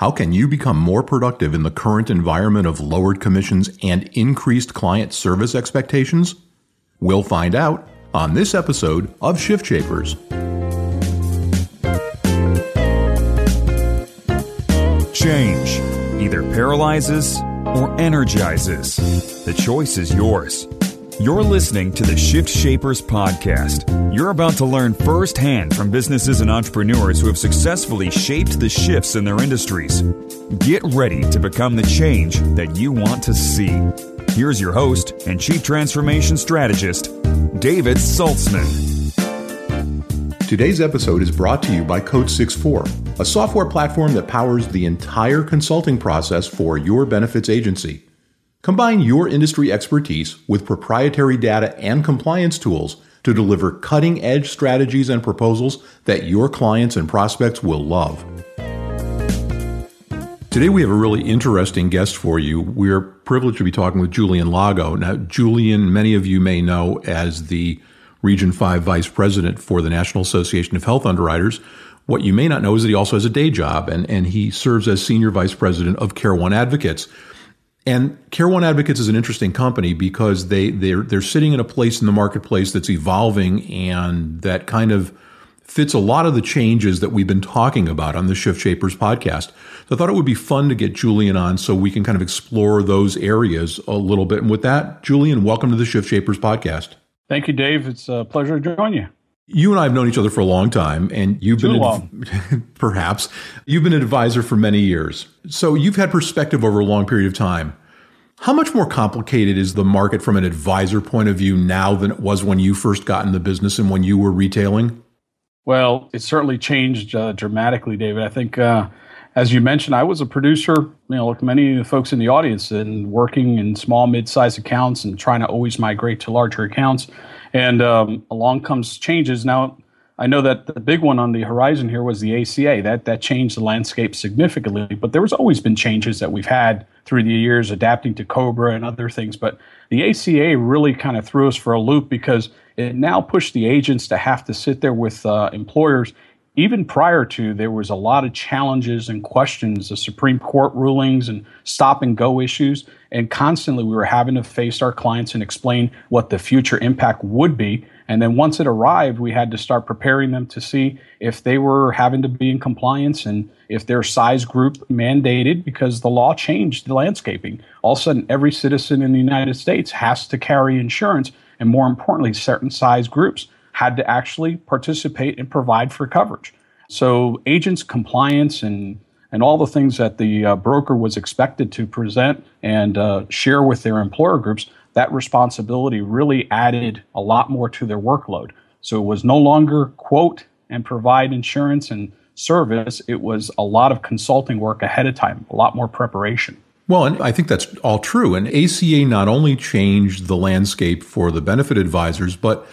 How can you become more productive in the current environment of lowered commissions and increased client service expectations? We'll find out on this episode of Shift Shapers. Change either paralyzes or energizes. The choice is yours. You're listening to the Shift Shapers podcast. You're about to learn firsthand from businesses and entrepreneurs who have successfully shaped the shifts in their industries. Get ready to become the change that you want to see. Here's your host and Chief Transformation Strategist, David Saltzman. Today's episode is brought to you by Code 64, a software platform that powers the entire consulting process for your benefits agency. Combine your industry expertise with proprietary data and compliance tools to deliver cutting edge strategies and proposals that your clients and prospects will love. Today, we have a really interesting guest for you. We're privileged to be talking with Julian Lago. Now, Julian, many of you may know as the Region 5 Vice President for the National Association of Health Underwriters. What you may not know is that he also has a day job, and, and he serves as Senior Vice President of Care One Advocates and Care One Advocates is an interesting company because they they're they're sitting in a place in the marketplace that's evolving and that kind of fits a lot of the changes that we've been talking about on the Shift Shapers podcast. So I thought it would be fun to get Julian on so we can kind of explore those areas a little bit. And with that, Julian, welcome to the Shift Shapers podcast. Thank you, Dave. It's a pleasure to join you. You and I have known each other for a long time, and you've Too been perhaps you've been an advisor for many years. So you've had perspective over a long period of time. How much more complicated is the market from an advisor point of view now than it was when you first got in the business and when you were retailing? Well, it's certainly changed uh, dramatically, David. I think, uh, as you mentioned, I was a producer, you know, like many of the folks in the audience, and working in small, mid-sized accounts and trying to always migrate to larger accounts. And um, along comes changes. Now, I know that the big one on the horizon here was the ACA. That that changed the landscape significantly. But there was always been changes that we've had through the years, adapting to COBRA and other things. But the ACA really kind of threw us for a loop because it now pushed the agents to have to sit there with uh, employers. Even prior to, there was a lot of challenges and questions, the Supreme Court rulings and stop and go issues. And constantly we were having to face our clients and explain what the future impact would be and then once it arrived, we had to start preparing them to see if they were having to be in compliance and if their size group mandated because the law changed the landscaping. All of a sudden, every citizen in the United States has to carry insurance, and more importantly, certain size groups had to actually participate and provide for coverage. So, agents' compliance and and all the things that the uh, broker was expected to present and uh, share with their employer groups that responsibility really added a lot more to their workload. So it was no longer quote and provide insurance and service, it was a lot of consulting work ahead of time, a lot more preparation. Well, and I think that's all true. And ACA not only changed the landscape for the benefit advisors, but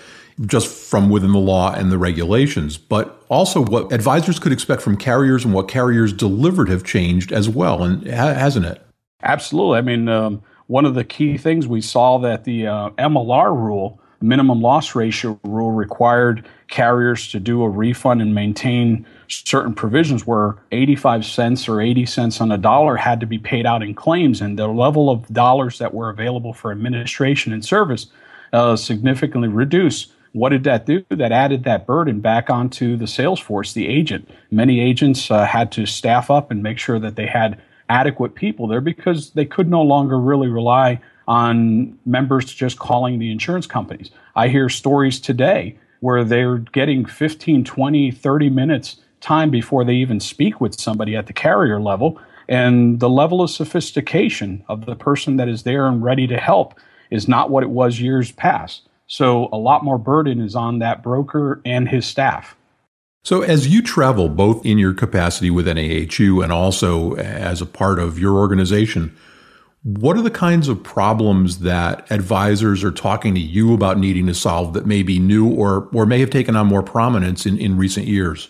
just from within the law and the regulations, but also what advisors could expect from carriers and what carriers delivered have changed as well, and hasn't it? Absolutely. I mean, um, one of the key things we saw that the uh, MLR rule, minimum loss ratio rule, required carriers to do a refund and maintain certain provisions where 85 cents or 80 cents on a dollar had to be paid out in claims, and the level of dollars that were available for administration and service uh, significantly reduced. What did that do? That added that burden back onto the sales force, the agent. Many agents uh, had to staff up and make sure that they had adequate people there because they could no longer really rely on members just calling the insurance companies. I hear stories today where they're getting 15, 20, 30 minutes time before they even speak with somebody at the carrier level. And the level of sophistication of the person that is there and ready to help is not what it was years past. So a lot more burden is on that broker and his staff. So, as you travel both in your capacity with NAHU and also as a part of your organization, what are the kinds of problems that advisors are talking to you about needing to solve that may be new or, or may have taken on more prominence in, in recent years?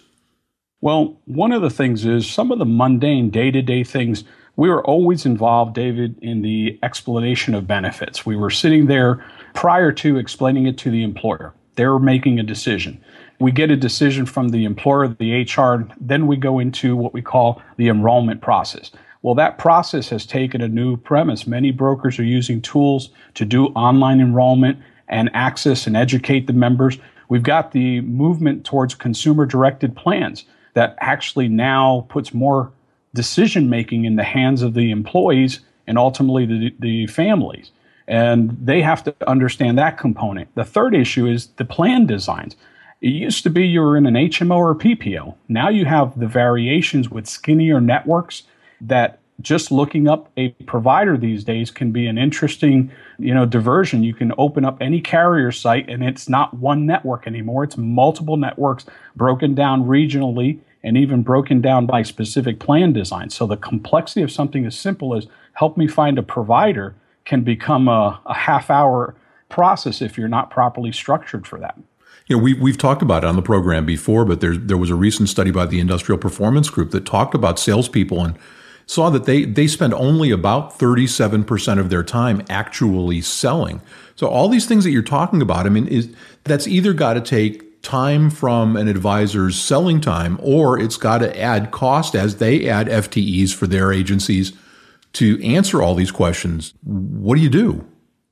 Well, one of the things is some of the mundane day to day things. We were always involved, David, in the explanation of benefits. We were sitting there prior to explaining it to the employer. They're making a decision. We get a decision from the employer, the HR, then we go into what we call the enrollment process. Well, that process has taken a new premise. Many brokers are using tools to do online enrollment and access and educate the members. We've got the movement towards consumer directed plans that actually now puts more decision making in the hands of the employees and ultimately the, the families. And they have to understand that component. The third issue is the plan designs. It used to be you were in an HMO or PPO. Now you have the variations with skinnier networks that just looking up a provider these days can be an interesting, you know, diversion. You can open up any carrier site and it's not one network anymore. It's multiple networks broken down regionally and even broken down by specific plan design. So the complexity of something as simple as help me find a provider can become a, a half hour process if you're not properly structured for that. You know, we, we've talked about it on the program before, but there, there was a recent study by the Industrial Performance Group that talked about salespeople and saw that they, they spend only about 37% of their time actually selling. So all these things that you're talking about, I mean, is that's either got to take time from an advisor's selling time or it's got to add cost as they add FTEs for their agencies to answer all these questions. What do you do?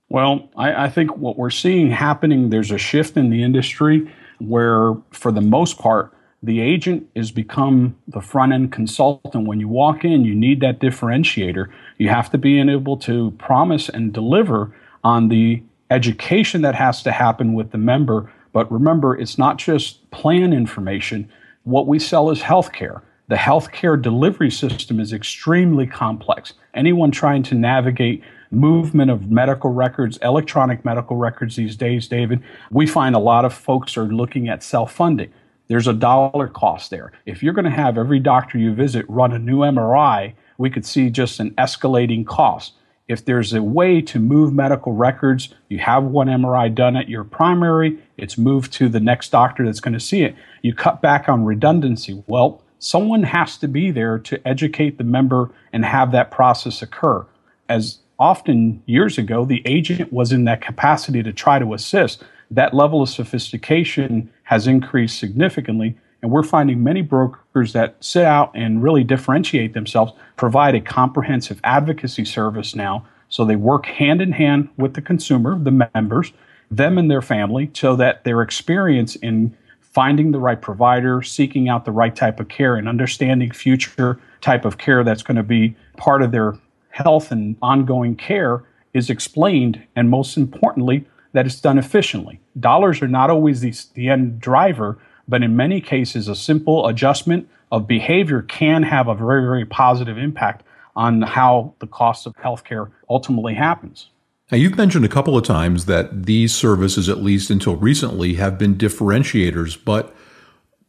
Well, I, I think what we're seeing happening, there's a shift in the industry where, for the most part, the agent is become the front end consultant. When you walk in, you need that differentiator. You have to be able to promise and deliver on the education that has to happen with the member. But remember, it's not just plan information. What we sell is healthcare. The healthcare delivery system is extremely complex. Anyone trying to navigate movement of medical records, electronic medical records these days, David, we find a lot of folks are looking at self funding. There's a dollar cost there. If you're going to have every doctor you visit run a new MRI, we could see just an escalating cost. If there's a way to move medical records, you have one MRI done at your primary, it's moved to the next doctor that's going to see it. You cut back on redundancy. Well, someone has to be there to educate the member and have that process occur. As often years ago, the agent was in that capacity to try to assist. That level of sophistication has increased significantly. And we're finding many brokers that sit out and really differentiate themselves provide a comprehensive advocacy service now. So they work hand in hand with the consumer, the members, them and their family, so that their experience in finding the right provider, seeking out the right type of care, and understanding future type of care that's going to be part of their health and ongoing care is explained. And most importantly, that it's done efficiently. Dollars are not always the, the end driver, but in many cases, a simple adjustment of behavior can have a very, very positive impact on how the cost of healthcare ultimately happens. Now, you've mentioned a couple of times that these services, at least until recently, have been differentiators, but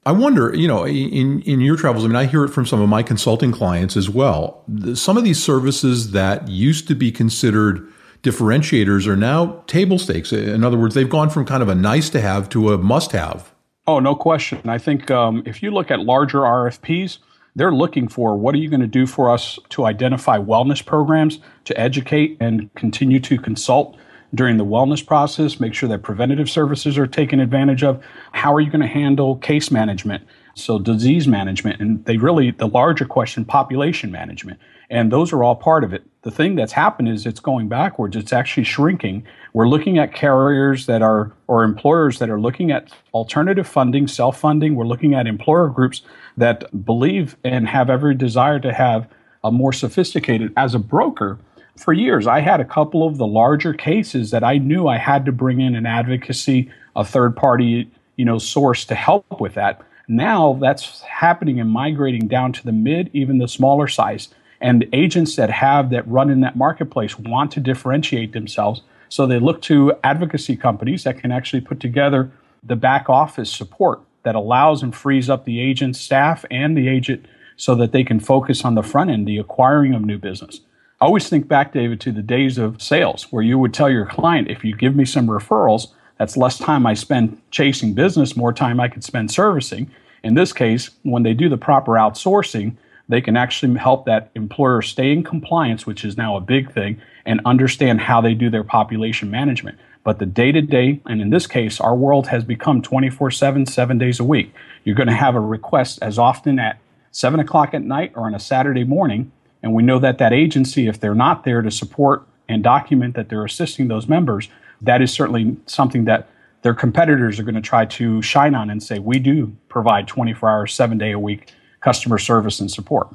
I wonder, you know, in, in your travels, I mean, I hear it from some of my consulting clients as well. Some of these services that used to be considered differentiators are now table stakes. In other words, they've gone from kind of a nice to have to a must have. Oh, no question. I think um, if you look at larger RFPs, they're looking for what are you going to do for us to identify wellness programs, to educate and continue to consult during the wellness process, make sure that preventative services are taken advantage of. How are you going to handle case management? So, disease management, and they really, the larger question, population management. And those are all part of it the thing that's happened is it's going backwards. It's actually shrinking. We're looking at carriers that are, or employers that are looking at alternative funding, self funding. We're looking at employer groups that believe and have every desire to have a more sophisticated, as a broker, for years, I had a couple of the larger cases that I knew I had to bring in an advocacy, a third party, you know, source to help with that. Now that's happening and migrating down to the mid, even the smaller size. And agents that have that run in that marketplace want to differentiate themselves. So they look to advocacy companies that can actually put together the back office support that allows and frees up the agent staff and the agent so that they can focus on the front end, the acquiring of new business. I always think back, David, to the days of sales where you would tell your client, if you give me some referrals, that's less time I spend chasing business, more time I could spend servicing. In this case, when they do the proper outsourcing, they can actually help that employer stay in compliance, which is now a big thing, and understand how they do their population management. But the day to day, and in this case, our world has become 24 7, seven days a week. You're going to have a request as often at 7 o'clock at night or on a Saturday morning. And we know that that agency, if they're not there to support and document that they're assisting those members, that is certainly something that their competitors are going to try to shine on and say, we do provide 24 hours, seven day a week customer service and support.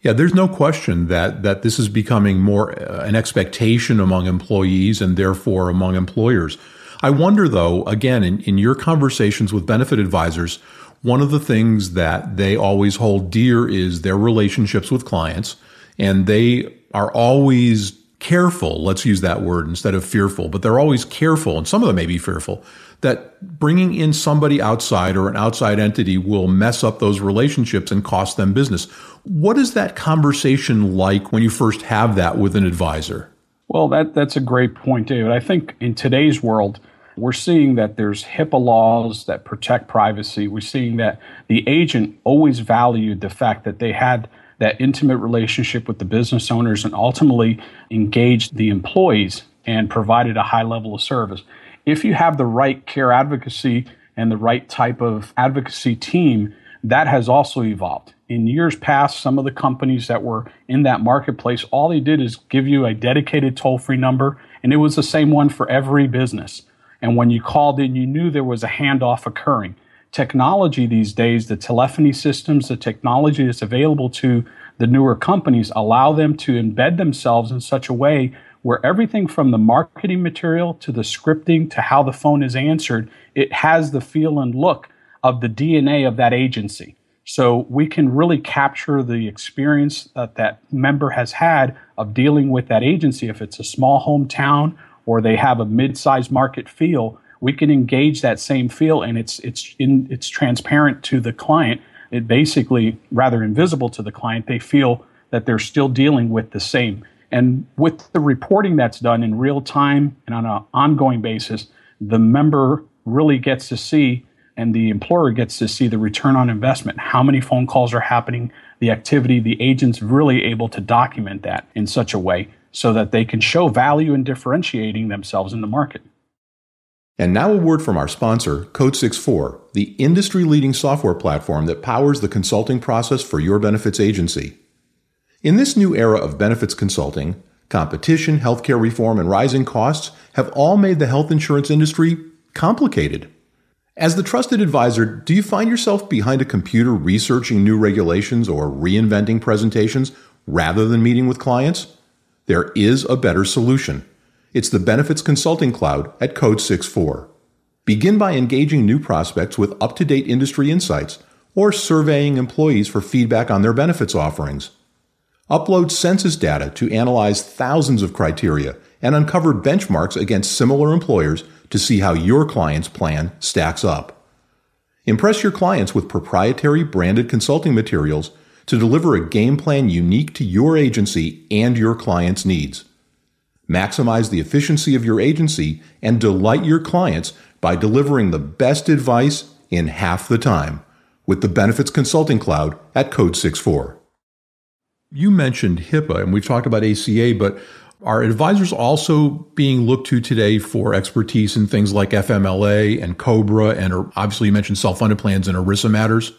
Yeah, there's no question that that this is becoming more uh, an expectation among employees and therefore among employers. I wonder though, again, in, in your conversations with benefit advisors, one of the things that they always hold dear is their relationships with clients, and they are always careful, let's use that word instead of fearful, but they're always careful, and some of them may be fearful, that bringing in somebody outside or an outside entity will mess up those relationships and cost them business. What is that conversation like when you first have that with an advisor? Well, that, that's a great point, David. I think in today's world, we're seeing that there's HIPAA laws that protect privacy. We're seeing that the agent always valued the fact that they had that intimate relationship with the business owners and ultimately engaged the employees and provided a high level of service. If you have the right care advocacy and the right type of advocacy team, that has also evolved. In years past, some of the companies that were in that marketplace, all they did is give you a dedicated toll free number, and it was the same one for every business. And when you called in, you knew there was a handoff occurring technology these days, the telephony systems, the technology that's available to the newer companies allow them to embed themselves in such a way where everything from the marketing material to the scripting to how the phone is answered, it has the feel and look of the DNA of that agency. So we can really capture the experience that that member has had of dealing with that agency. If it's a small hometown or they have a mid-sized market feel, we can engage that same feel and it's it's in it's transparent to the client. It basically rather invisible to the client they feel that they're still dealing with the same. And with the reporting that's done in real time and on an ongoing basis the member really gets to see and the employer gets to see the return on investment how many phone calls are happening the activity the agent's really able to document that in such a way so that they can show value in differentiating themselves in the market and now a word from our sponsor, Code64, the industry leading software platform that powers the consulting process for your benefits agency. In this new era of benefits consulting, competition, healthcare reform, and rising costs have all made the health insurance industry complicated. As the trusted advisor, do you find yourself behind a computer researching new regulations or reinventing presentations rather than meeting with clients? There is a better solution. It's the Benefits Consulting Cloud at Code 64. Begin by engaging new prospects with up to date industry insights or surveying employees for feedback on their benefits offerings. Upload census data to analyze thousands of criteria and uncover benchmarks against similar employers to see how your client's plan stacks up. Impress your clients with proprietary branded consulting materials to deliver a game plan unique to your agency and your client's needs. Maximize the efficiency of your agency and delight your clients by delivering the best advice in half the time with the Benefits Consulting Cloud at Code 64. You mentioned HIPAA and we've talked about ACA, but are advisors also being looked to today for expertise in things like FMLA and COBRA and obviously you mentioned self-funded plans and ERISA matters?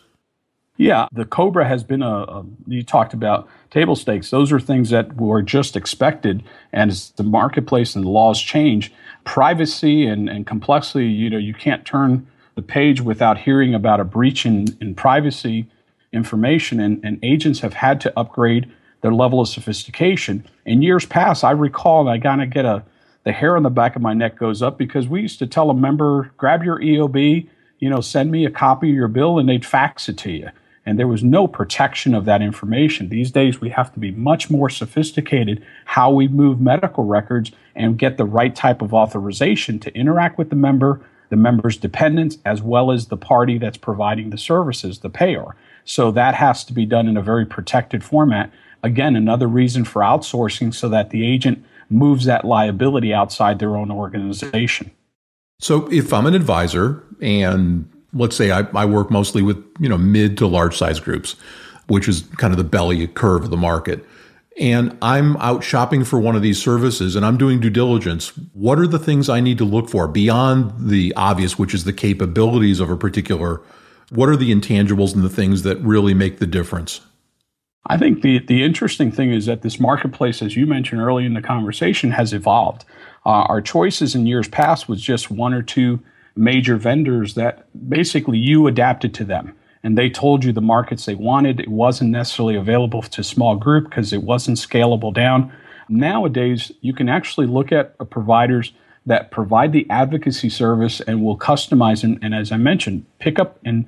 Yeah, the Cobra has been a, a, you talked about table stakes. Those are things that were just expected. And as the marketplace and the laws change, privacy and, and complexity, you know, you can't turn the page without hearing about a breach in, in privacy information. And, and agents have had to upgrade their level of sophistication. In years past, I recall, I kind of get a, the hair on the back of my neck goes up because we used to tell a member, grab your EOB, you know, send me a copy of your bill, and they'd fax it to you and there was no protection of that information. These days, we have to be much more sophisticated how we move medical records and get the right type of authorization to interact with the member, the member's dependents, as well as the party that's providing the services, the payer. So that has to be done in a very protected format. Again, another reason for outsourcing so that the agent moves that liability outside their own organization. So if I'm an advisor and let's say I, I work mostly with you know mid to large size groups, which is kind of the belly curve of the market. and I'm out shopping for one of these services and I'm doing due diligence, what are the things I need to look for beyond the obvious, which is the capabilities of a particular? What are the intangibles and the things that really make the difference? I think the, the interesting thing is that this marketplace, as you mentioned early in the conversation, has evolved. Uh, our choices in years past was just one or two major vendors that basically you adapted to them and they told you the markets they wanted. It wasn't necessarily available to small group because it wasn't scalable down. Nowadays, you can actually look at providers that provide the advocacy service and will customize and, and as I mentioned, pick up and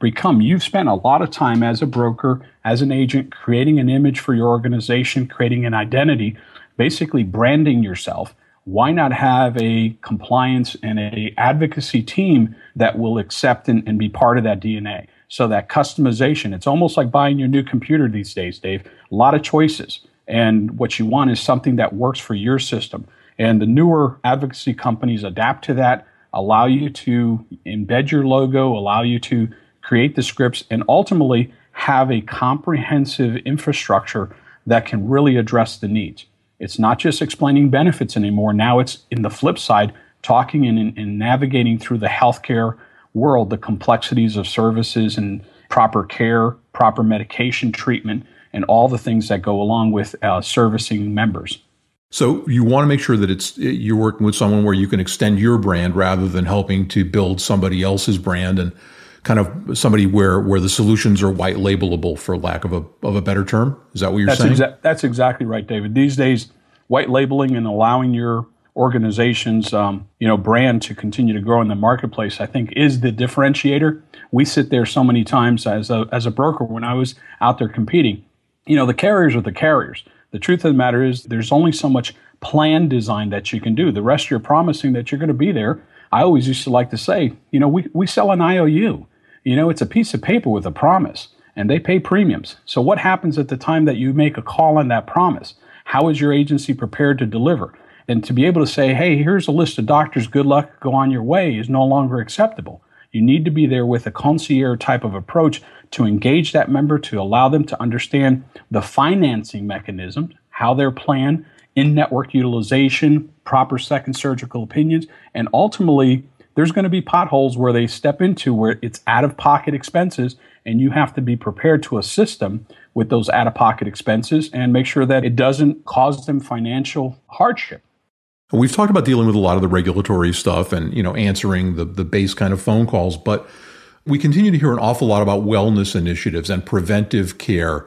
become. You've spent a lot of time as a broker, as an agent, creating an image for your organization, creating an identity, basically branding yourself why not have a compliance and a advocacy team that will accept and, and, be part of that DNA? So that customization, it's almost like buying your new computer these days, Dave. A lot of choices. And what you want is something that works for your system. And the newer advocacy companies adapt to that, allow you to embed your logo, allow you to create the scripts, and ultimately have a comprehensive infrastructure that can really address the needs. It's not just explaining benefits anymore. Now it's in the flip side, talking and, and navigating through the healthcare world, the complexities of services and proper care, proper medication treatment, and all the things that go along with uh, servicing members. So you want to make sure that it's you're working with someone where you can extend your brand rather than helping to build somebody else's brand and kind of somebody where where the solutions are white labelable for lack of a of a better term. Is that what you're that's saying? Exa- that's exactly right, David. These days, white labeling and allowing your organization's um, you know brand to continue to grow in the marketplace, I think, is the differentiator. We sit there so many times as a as a broker when I was out there competing. You know, the carriers are the carriers. The truth of the matter is, there's only so much plan design that you can do. The rest you're promising that you're going to be there. I always used to like to say, you know, we, we sell an IOU. You know, it's a piece of paper with a promise, and they pay premiums. So, what happens at the time that you make a call on that promise? How is your agency prepared to deliver? And to be able to say, hey, here's a list of doctors, good luck, go on your way, is no longer acceptable. You need to be there with a concierge type of approach to engage that member, to allow them to understand the financing mechanisms, how their plan, in network utilization, proper second surgical opinions, and ultimately there's going to be potholes where they step into where it's out of pocket expenses and you have to be prepared to assist them with those out of pocket expenses and make sure that it doesn't cause them financial hardship. We've talked about dealing with a lot of the regulatory stuff and you know answering the the base kind of phone calls, but we continue to hear an awful lot about wellness initiatives and preventive care.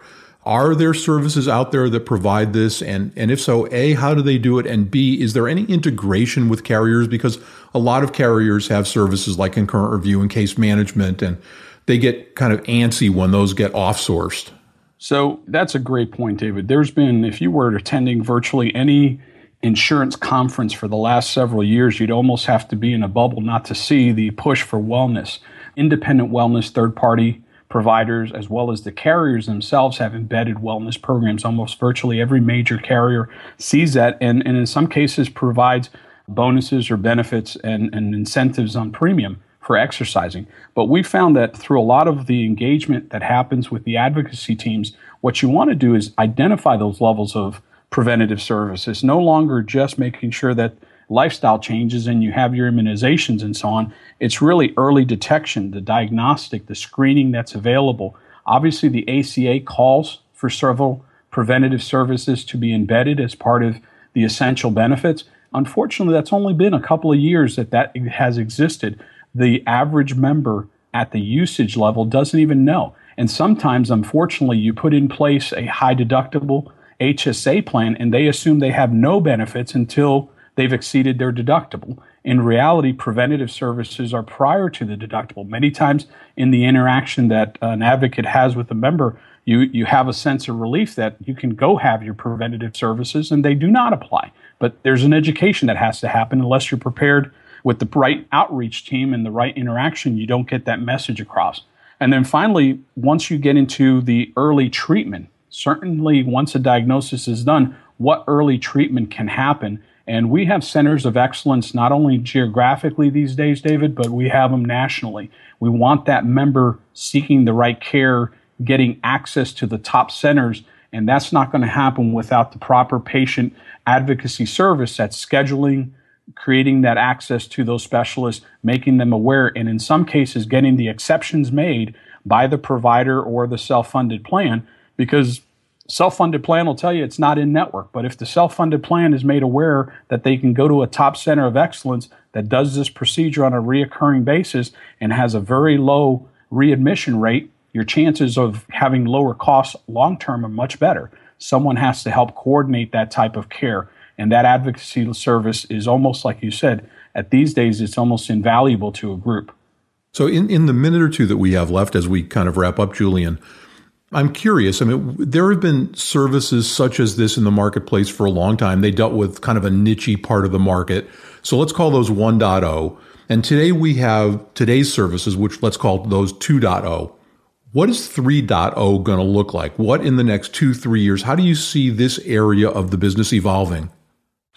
Are there services out there that provide this? And, and if so, A, how do they do it? And B, is there any integration with carriers? Because a lot of carriers have services like concurrent review and case management, and they get kind of antsy when those get off-sourced. So that's a great point, David. There's been, if you were attending virtually any insurance conference for the last several years, you'd almost have to be in a bubble not to see the push for wellness. Independent wellness, third party providers, as well as the carriers themselves, have embedded wellness programs. Almost virtually every major carrier sees that and, and in some cases provides bonuses or benefits and, and incentives on premium for exercising. But we found that through a lot of the engagement that happens with the advocacy teams, what you want to do is identify those levels of preventative services, no longer just making sure that lifestyle changes and you have your immunizations and so on. It's really early detection, the diagnostic, the screening that's available. Obviously, the ACA calls for several preventative services to be embedded as part of the essential benefits. Unfortunately, that's only been a couple of years that that has existed. The average member at the usage level doesn't even know. And sometimes, unfortunately, you put in place a high deductible HSA plan and they assume they have no benefits until they've exceeded their deductible. In reality, preventative services are prior to the deductible. Many times in the interaction that an advocate has with a member, you, you have a sense of relief that you can go have your preventative services and they do not apply. But there's an education that has to happen unless you're prepared with the right outreach team and the right interaction, you don't get that message across. And then finally, once you get into the early treatment, certainly once a diagnosis is done, what early treatment can happen and we have centers of excellence not only geographically these days, David, but we have them nationally. We want that member seeking the right care, getting access to the top centers, And that's not going to happen without the proper patient advocacy service that's scheduling, creating that access to those specialists, making them aware, and in some cases, getting the exceptions made by the provider or the self funded plan because self funded plan will tell you it's not in network. But if the self funded plan is made aware that they can go to a top center of excellence that does this procedure on a reoccurring basis and has a very low readmission rate, your chances of having lower costs long term are much better. Someone has to help coordinate that type of care. And that advocacy service is almost like you said, at these days, it's almost invaluable to a group. So, in, in the minute or two that we have left as we kind of wrap up, Julian, I'm curious. I mean, there have been services such as this in the marketplace for a long time. They dealt with kind of a niche part of the market. So let's call those 1.0. And today we have today's services, which let's call those 2.0. What is 3.0 going to look like? What in the next two, three years? How do you see this area of the business evolving?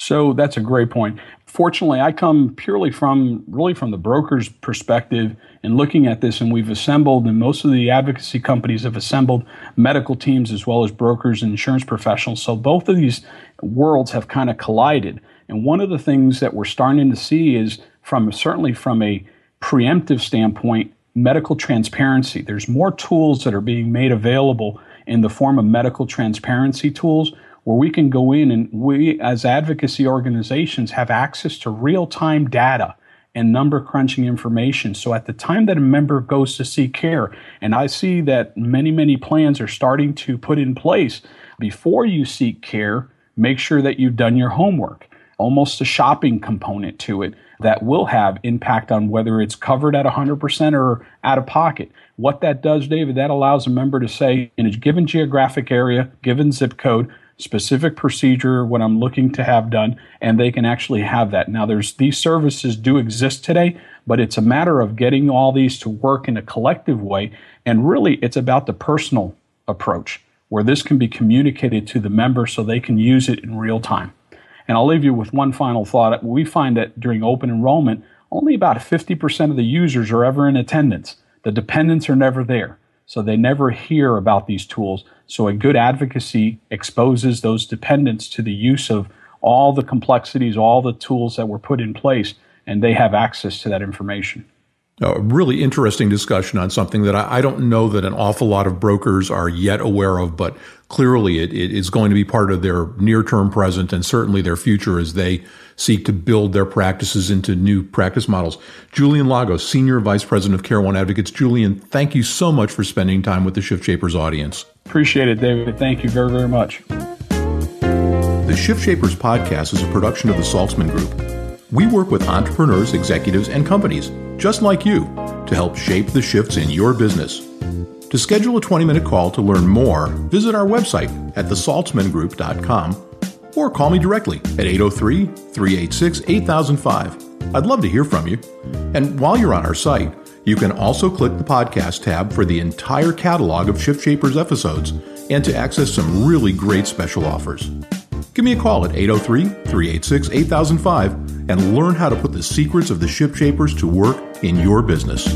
So that's a great point. Fortunately, I come purely from really from the broker's perspective in looking at this, and we've assembled, and most of the advocacy companies have assembled medical teams as well as brokers and insurance professionals. So both of these worlds have kind of collided. And one of the things that we're starting to see is from certainly from a preemptive standpoint, medical transparency. There's more tools that are being made available in the form of medical transparency tools where we can go in and we, as advocacy organizations, have access to real time data and number crunching information. So at the time that a member goes to seek care, and I see that many, many plans are starting to put in place before you seek care, make sure that you've done your homework. Almost a shopping component to it that will have impact on whether it's covered at 100% or out of pocket. What that does, David, that allows a member to say in a given geographic area, given zip code, specific procedure, what I'm looking to have done, and they can actually have that. Now, there's these services do exist today, but it's a matter of getting all these to work in a collective way. And really, it's about the personal approach where this can be communicated to the member so they can use it in real time. And I'll leave you with one final thought. We find that during open enrollment, only about 50% of the users are ever in attendance. The dependents are never there. So they never hear about these tools. So a good advocacy exposes those dependents to the use of all the complexities, all the tools that were put in place, and they have access to that information. A really interesting discussion on something that I, I, don't know that an awful lot of brokers are yet aware of, but clearly it, it is going to be part of their near term present and certainly their future as they seek to build their practices into new practice models. Julian Lagos, Senior Vice President of Care One Advocates. Julian, thank you so much for spending time with the Shift Shapers audience. Appreciate it, David. Thank you very, very much. The Shift Shapers podcast is a production of the Saltzman Group. We work with entrepreneurs, executives, and companies just like you to help shape the shifts in your business. To schedule a 20 minute call to learn more, visit our website at thesaltzmangroup.com or call me directly at 803 386 8005. I'd love to hear from you. And while you're on our site, you can also click the podcast tab for the entire catalog of Shift Shapers episodes and to access some really great special offers. Give me a call at 803 386 8005 and learn how to put the secrets of the Shift Shapers to work in your business.